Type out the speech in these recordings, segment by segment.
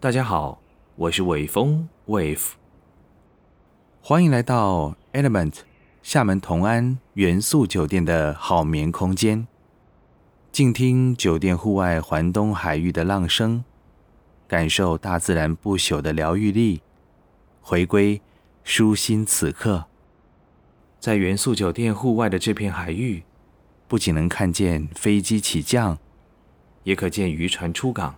大家好，我是伟峰 Wave，欢迎来到 Element 厦门同安元素酒店的好眠空间，静听酒店户外环东海域的浪声，感受大自然不朽的疗愈力，回归舒心此刻。在元素酒店户外的这片海域，不仅能看见飞机起降，也可见渔船出港。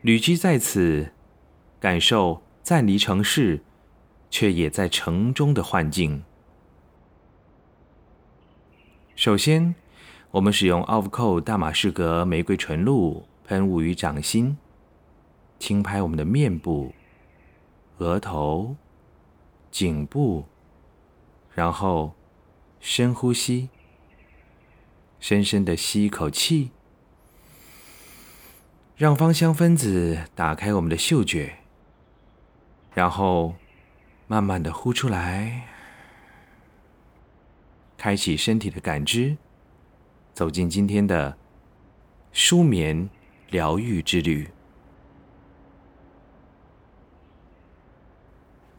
旅居在此，感受暂离城市，却也在城中的幻境。首先，我们使用奥夫蔻大马士革玫瑰纯露喷雾于掌心，轻拍我们的面部、额头、颈部，然后深呼吸，深深的吸一口气。让芳香分子打开我们的嗅觉，然后慢慢的呼出来，开启身体的感知，走进今天的舒眠疗愈之旅。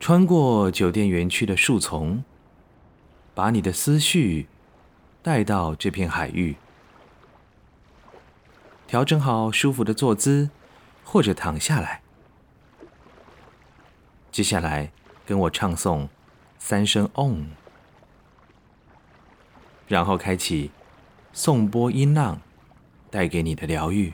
穿过酒店园区的树丛，把你的思绪带到这片海域。调整好舒服的坐姿，或者躺下来。接下来跟我唱诵三声 “on”，然后开启颂钵音浪带给你的疗愈。